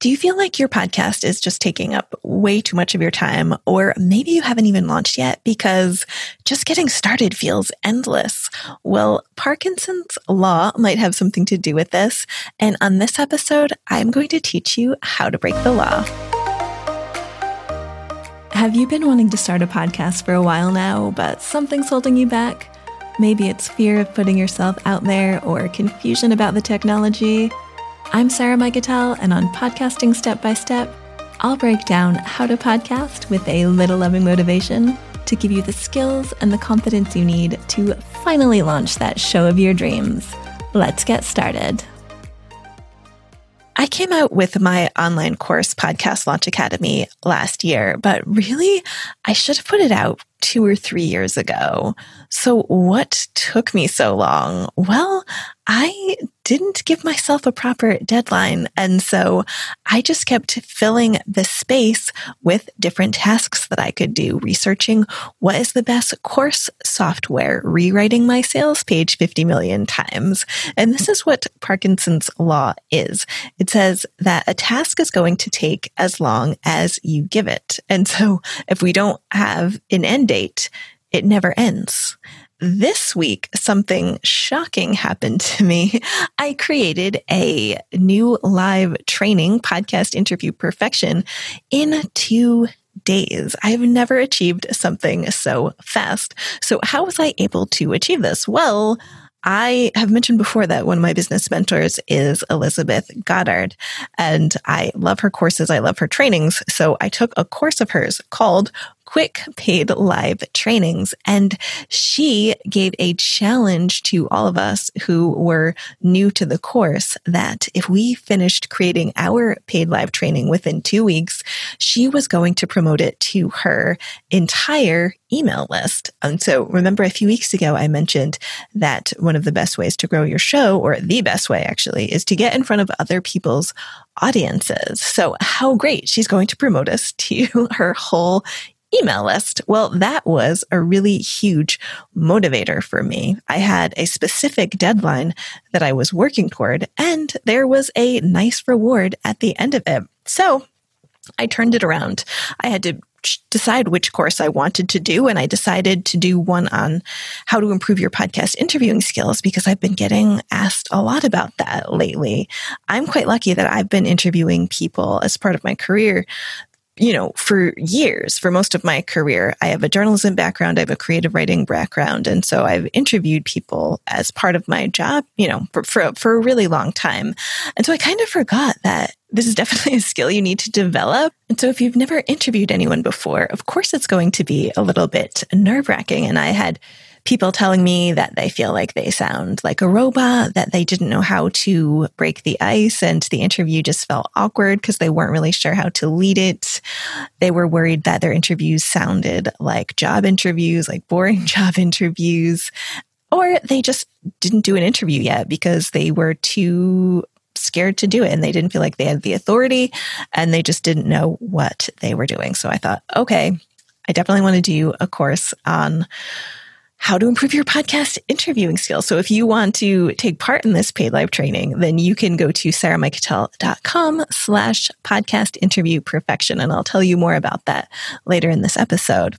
Do you feel like your podcast is just taking up way too much of your time? Or maybe you haven't even launched yet because just getting started feels endless. Well, Parkinson's law might have something to do with this. And on this episode, I'm going to teach you how to break the law. Have you been wanting to start a podcast for a while now, but something's holding you back? Maybe it's fear of putting yourself out there or confusion about the technology. I'm Sarah Mikutel, and on Podcasting Step by Step, I'll break down how to podcast with a little loving motivation to give you the skills and the confidence you need to finally launch that show of your dreams. Let's get started. I came out with my online course, Podcast Launch Academy, last year, but really, I should have put it out two or three years ago. So what took me so long? Well, I didn't give myself a proper deadline. And so I just kept filling the space with different tasks that I could do, researching what is the best course software, rewriting my sales page 50 million times. And this is what Parkinson's law is. It says that a task is going to take as long as you give it. And so if we don't have an end date, it never ends this week, something shocking happened to me. I created a new live training podcast interview perfection in two days. I have never achieved something so fast. So how was I able to achieve this? Well, I have mentioned before that one of my business mentors is Elizabeth Goddard, and I love her courses. I love her trainings. So I took a course of hers called quick paid live trainings. And she gave a challenge to all of us who were new to the course that if we finished creating our paid live training within two weeks, she was going to promote it to her entire email list. And so remember a few weeks ago, I mentioned that one of the best ways to grow your show, or the best way actually, is to get in front of other people's audiences. So how great she's going to promote us to her whole email list. Well, that was a really huge motivator for me. I had a specific deadline that I was working toward, and there was a nice reward at the end of it. So I turned it around. I had to decide which course I wanted to do. And I decided to do one on how to improve your podcast interviewing skills because I've been getting asked a lot about that lately. I'm quite lucky that I've been interviewing people as part of my career you know, for years, for most of my career, I have a journalism background. I have a creative writing background. And so I've interviewed people as part of my job, you know, for, for, for a really long time. And so I kind of forgot that this is definitely a skill you need to develop. And so if you've never interviewed anyone before, of course it's going to be a little bit nerve wracking. And I had people telling me that they feel like they sound like a robot, that they didn't know how to break the ice, and the interview just felt awkward because they weren't really sure how to lead it. They were worried that their interviews sounded like job interviews, like boring job interviews, or they just didn't do an interview yet because they were too scared to do it and they didn't feel like they had the authority and they just didn't know what they were doing. So I thought, okay, I definitely want to do a course on how to improve your podcast interviewing skills. So if you want to take part in this paid live training, then you can go to sarahmikutel.com slash podcast interview perfection. And I'll tell you more about that later in this episode.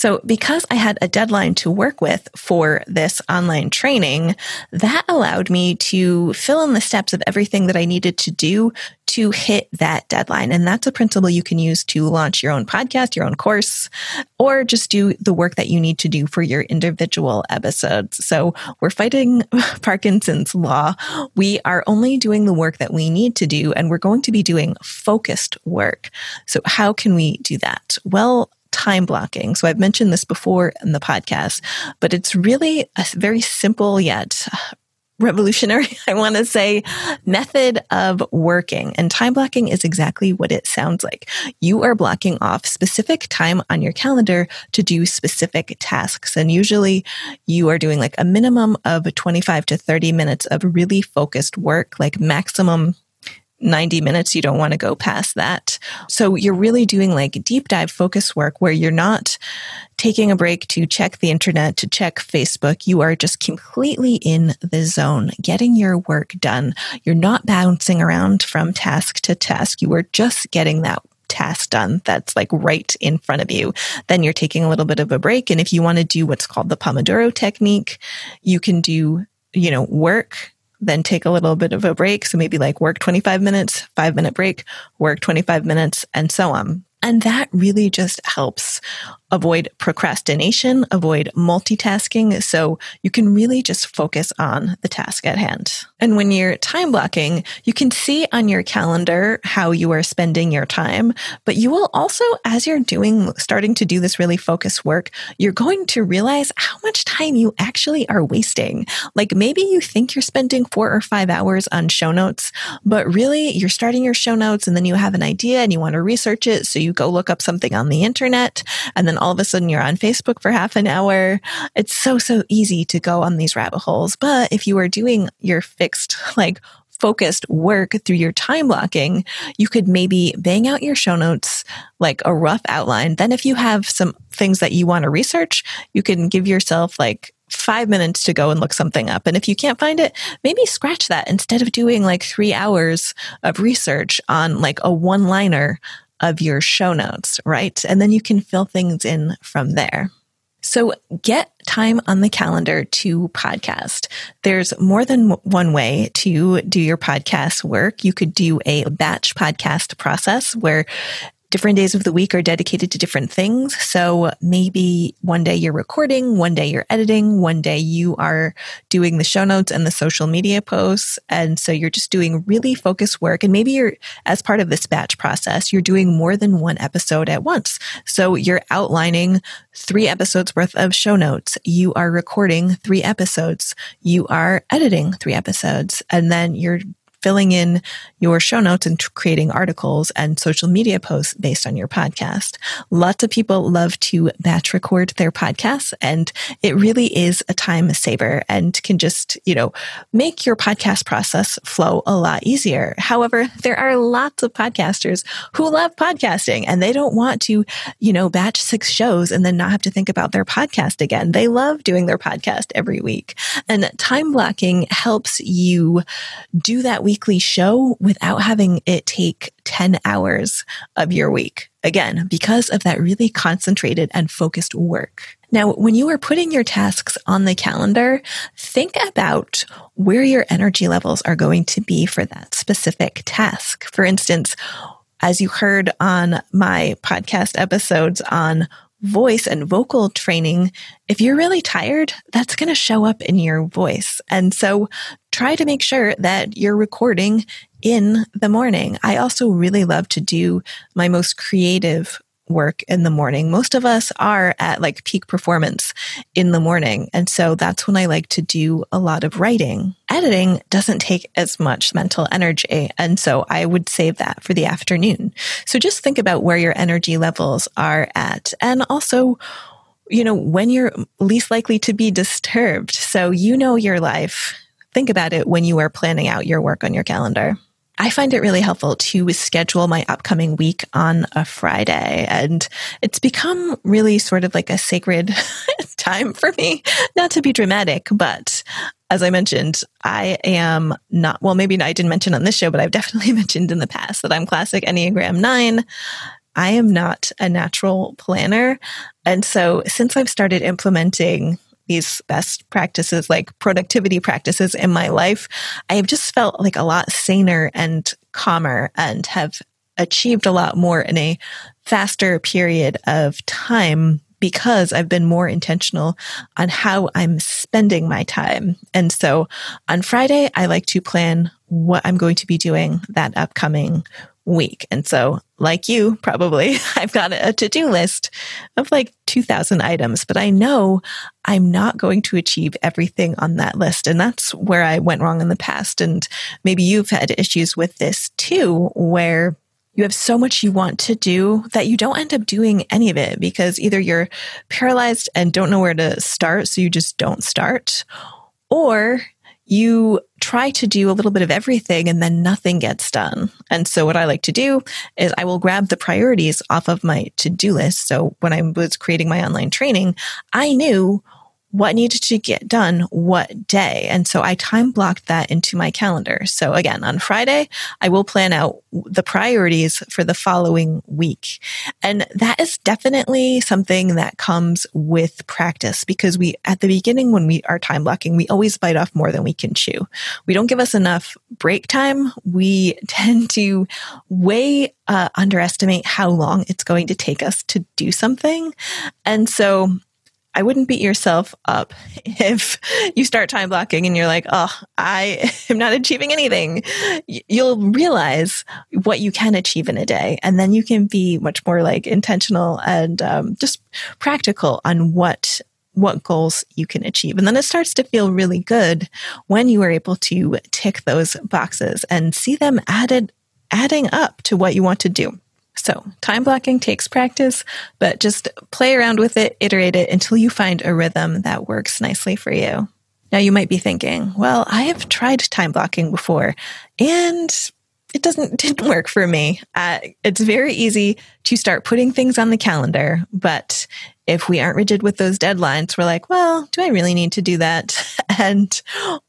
So because I had a deadline to work with for this online training, that allowed me to fill in the steps of everything that I needed to do to hit that deadline. And that's a principle you can use to launch your own podcast, your own course, or just do the work that you need to do for your individual episodes. So we're fighting Parkinson's law. We are only doing the work that we need to do, and we're going to be doing focused work. So how can we do that? Well, time blocking. So I've mentioned this before in the podcast, but it's really a very simple yet revolutionary, I want to say, method of working. And time blocking is exactly what it sounds like. You are blocking off specific time on your calendar to do specific tasks. And usually you are doing like a minimum of 25 to 30 minutes of really focused work, like maximum 90 minutes. You don't want to go past that. So you're really doing like deep dive focus work where you're not taking a break to check the internet, to check Facebook. You are just completely in the zone, getting your work done. You're not bouncing around from task to task. You are just getting that task done that's like right in front of you. Then you're taking a little bit of a break. And if you want to do what's called the Pomodoro technique, you can do, you know, work, then take a little bit of a break. So maybe like work 25 minutes, five minute break, work 25 minutes, and so on. And that really just helps avoid procrastination, avoid multitasking. So you can really just focus on the task at hand. And when you're time blocking, you can see on your calendar how you are spending your time, but you will also, as you're doing, starting to do this really focused work, you're going to realize how much time you actually are wasting. Like maybe you think you're spending four or five hours on show notes, but really you're starting your show notes and then you have an idea and you want to research it. So you go look up something on the internet and then all of a sudden you're on Facebook for half an hour. It's so, so easy to go on these rabbit holes. But if you are doing your fixed, like, focused work through your time blocking, you could maybe bang out your show notes, like a rough outline. Then if you have some things that you want to research, you can give yourself like five minutes to go and look something up. And if you can't find it, maybe scratch that instead of doing like three hours of research on like a one liner of your show notes, right? And then you can fill things in from there. So get time on the calendar to podcast. There's more than one way to do your podcast work. You could do a batch podcast process where different days of the week are dedicated to different things. So maybe one day you're recording, one day you're editing, one day you are doing the show notes and the social media posts. And so you're just doing really focused work. And maybe you're, as part of this batch process, you're doing more than one episode at once. So you're outlining three episodes worth of show notes. You are recording three episodes. You are editing three episodes. And then you're filling in your show notes and creating articles and social media posts based on your podcast. Lots of people love to batch record their podcasts and it really is a time saver and can just, you know, make your podcast process flow a lot easier. However, there are lots of podcasters who love podcasting and they don't want to, you know, batch six shows and then not have to think about their podcast again. They love doing their podcast every week and time blocking helps you do that weekly show without having it take 10 hours of your week. Again, because of that really concentrated and focused work. Now, when you are putting your tasks on the calendar, think about where your energy levels are going to be for that specific task. For instance, as you heard on my podcast episodes on voice and vocal training, if you're really tired, that's going to show up in your voice. And so try to make sure that you're recording in the morning. I also really love to do my most creative work in the morning. Most of us are at like peak performance in the morning. And so that's when I like to do a lot of writing. Editing doesn't take as much mental energy. And so I would save that for the afternoon. So just think about where your energy levels are at and also you know, when you're least likely to be disturbed. So you know your life. Think about it when you are planning out your work on your calendar. I find it really helpful to schedule my upcoming week on a Friday. And it's become really sort of like a sacred time for me. Not to be dramatic, but as I mentioned, I am not, well, maybe I didn't mention on this show, but I've definitely mentioned in the past that I'm classic Enneagram 9. I am not a natural planner. And so since I've started implementing these best practices, like productivity practices in my life, I have just felt like a lot saner and calmer and have achieved a lot more in a faster period of time because I've been more intentional on how I'm spending my time. And so on Friday, I like to plan what I'm going to be doing that upcoming week. And so, like you, probably, I've got a to do list of like 2000 items, but I know I'm not going to achieve everything on that list. And that's where I went wrong in the past. And maybe you've had issues with this too, where you have so much you want to do that you don't end up doing any of it because either you're paralyzed and don't know where to start. So you just don't start or you try to do a little bit of everything and then nothing gets done. And so what I like to do is I will grab the priorities off of my to-do list. So when I was creating my online training, I knew what needed to get done what day. And so I time blocked that into my calendar. So again, on Friday, I will plan out the priorities for the following week. And that is definitely something that comes with practice because we, at the beginning, when we are time blocking, we always bite off more than we can chew. We don't give us enough break time. We tend to way uh, underestimate how long it's going to take us to do something. And so I wouldn't beat yourself up if you start time blocking and you're like, oh, I am not achieving anything. You'll realize what you can achieve in a day. And then you can be much more like intentional and um, just practical on what what goals you can achieve. And then it starts to feel really good when you are able to tick those boxes and see them added adding up to what you want to do. So time blocking takes practice, but just play around with it, iterate it until you find a rhythm that works nicely for you. Now you might be thinking, well, I have tried time blocking before and it doesn't didn't work for me. Uh, it's very easy to start putting things on the calendar, but if we aren't rigid with those deadlines, we're like, well, do I really need to do that? And,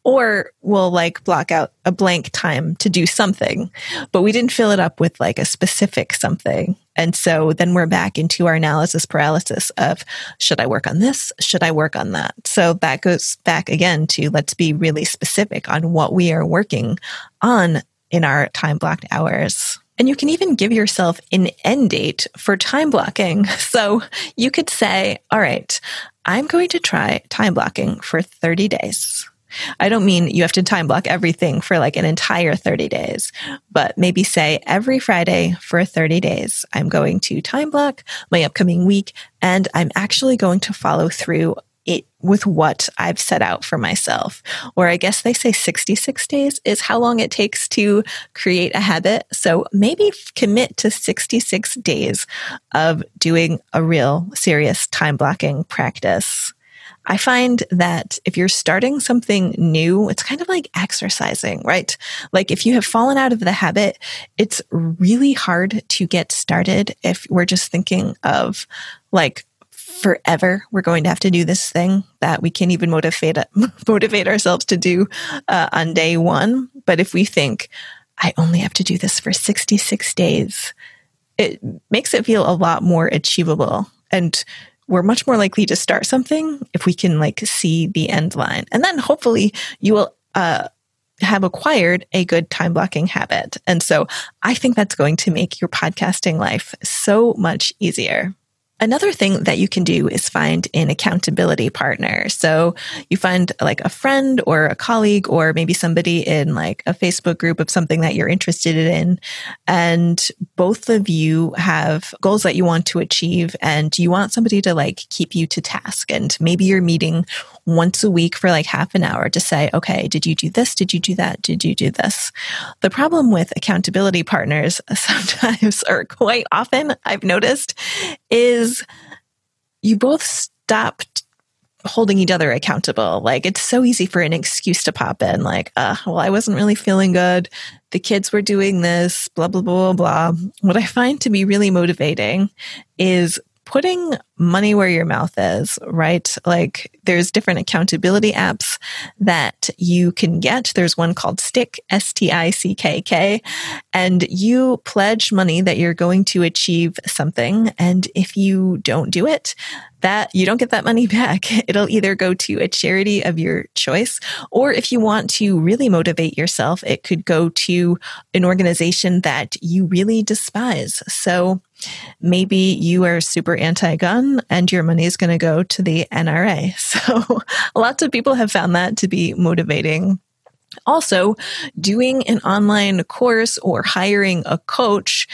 or we'll like block out a blank time to do something, but we didn't fill it up with like a specific something. And so then we're back into our analysis paralysis of should I work on this? Should I work on that? So that goes back again to let's be really specific on what we are working on in our time blocked hours. And you can even give yourself an end date for time blocking. So you could say, all right, I'm going to try time blocking for 30 days. I don't mean you have to time block everything for like an entire 30 days, but maybe say every Friday for 30 days, I'm going to time block my upcoming week and I'm actually going to follow through it with what I've set out for myself. Or I guess they say 66 days is how long it takes to create a habit. So maybe commit to 66 days of doing a real serious time blocking practice. I find that if you're starting something new, it's kind of like exercising, right? Like if you have fallen out of the habit, it's really hard to get started if we're just thinking of like forever we're going to have to do this thing that we can't even motivate motivate ourselves to do uh, on day one. But if we think, I only have to do this for 66 days, it makes it feel a lot more achievable. And we're much more likely to start something if we can like see the end line. And then hopefully you will, uh, have acquired a good time blocking habit. And so I think that's going to make your podcasting life so much easier. Another thing that you can do is find an accountability partner. So you find like a friend or a colleague or maybe somebody in like a Facebook group of something that you're interested in. And both of you have goals that you want to achieve and you want somebody to like keep you to task. And maybe you're meeting once a week for like half an hour to say, okay, did you do this? Did you do that? Did you do this? The problem with accountability partners sometimes or quite often I've noticed is you both stop holding each other accountable. Like it's so easy for an excuse to pop in, like, uh, well, I wasn't really feeling good. The kids were doing this, blah, blah, blah, blah. What I find to be really motivating is putting money where your mouth is, right? Like there's different accountability apps that you can get. There's one called stickK, S-T-I-C-K-K, and you pledge money that you're going to achieve something. And if you don't do it, that you don't get that money back. It'll either go to a charity of your choice, or if you want to really motivate yourself, it could go to an organization that you really despise. So maybe you are super anti gun and your money is going to go to the NRA. So lots of people have found that to be motivating. Also, doing an online course or hiring a coach,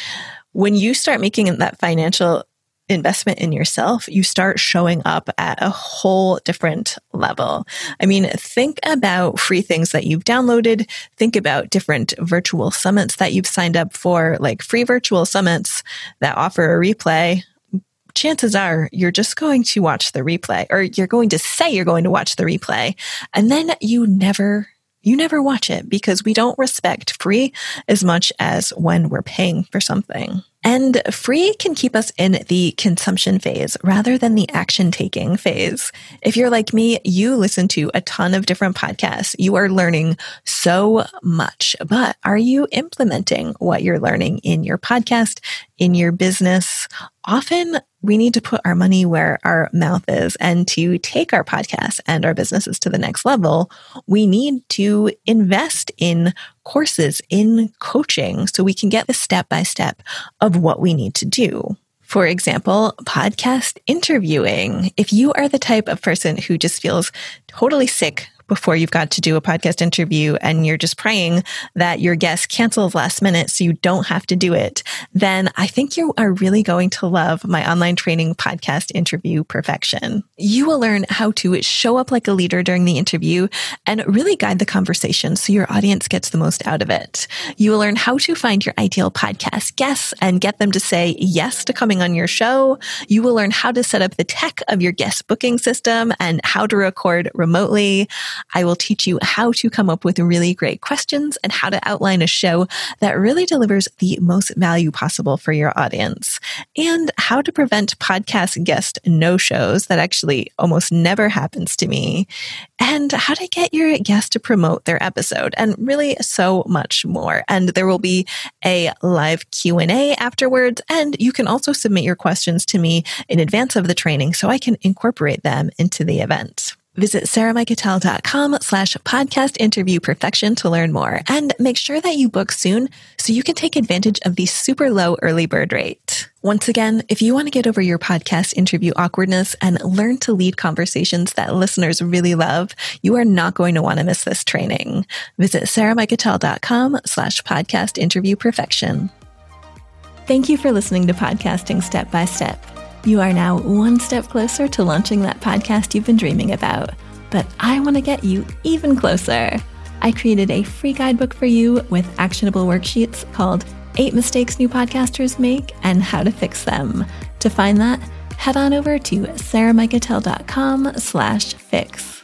when you start making that financial investment in yourself, you start showing up at a whole different level. I mean, think about free things that you've downloaded. Think about different virtual summits that you've signed up for, like free virtual summits that offer a replay. Chances are you're just going to watch the replay or you're going to say you're going to watch the replay and then you never you never watch it because we don't respect free as much as when we're paying for something. And free can keep us in the consumption phase rather than the action taking phase. If you're like me, you listen to a ton of different podcasts. You are learning so much, but are you implementing what you're learning in your podcast, in your business? Often we need to put our money where our mouth is and to take our podcast and our businesses to the next level, we need to invest in courses, in coaching so we can get the step by step of what we need to do. For example, podcast interviewing. If you are the type of person who just feels totally sick before you've got to do a podcast interview and you're just praying that your guest cancels last minute so you don't have to do it, then I think you are really going to love my online training podcast interview perfection. You will learn how to show up like a leader during the interview and really guide the conversation so your audience gets the most out of it. You will learn how to find your ideal podcast guests and get them to say yes to coming on your show. You will learn how to set up the tech of your guest booking system and how to record remotely. I will teach you how to come up with really great questions and how to outline a show that really delivers the most value possible for your audience and how to prevent podcast guest no shows that actually almost never happens to me and how to get your guest to promote their episode and really so much more. And there will be a live Q&A afterwards and you can also submit your questions to me in advance of the training so I can incorporate them into the event. Visit sarahmikutel.com slash podcast interview perfection to learn more and make sure that you book soon so you can take advantage of the super low early bird rate. Once again, if you want to get over your podcast interview awkwardness and learn to lead conversations that listeners really love, you are not going to want to miss this training. Visit sarahmikutel.com slash podcast interview perfection. Thank you for listening to Podcasting Step by Step. You are now one step closer to launching that podcast you've been dreaming about. But I want to get you even closer. I created a free guidebook for you with actionable worksheets called Eight Mistakes New Podcasters Make and How to Fix Them. To find that, head on over to sarahmikutel.com slash fix.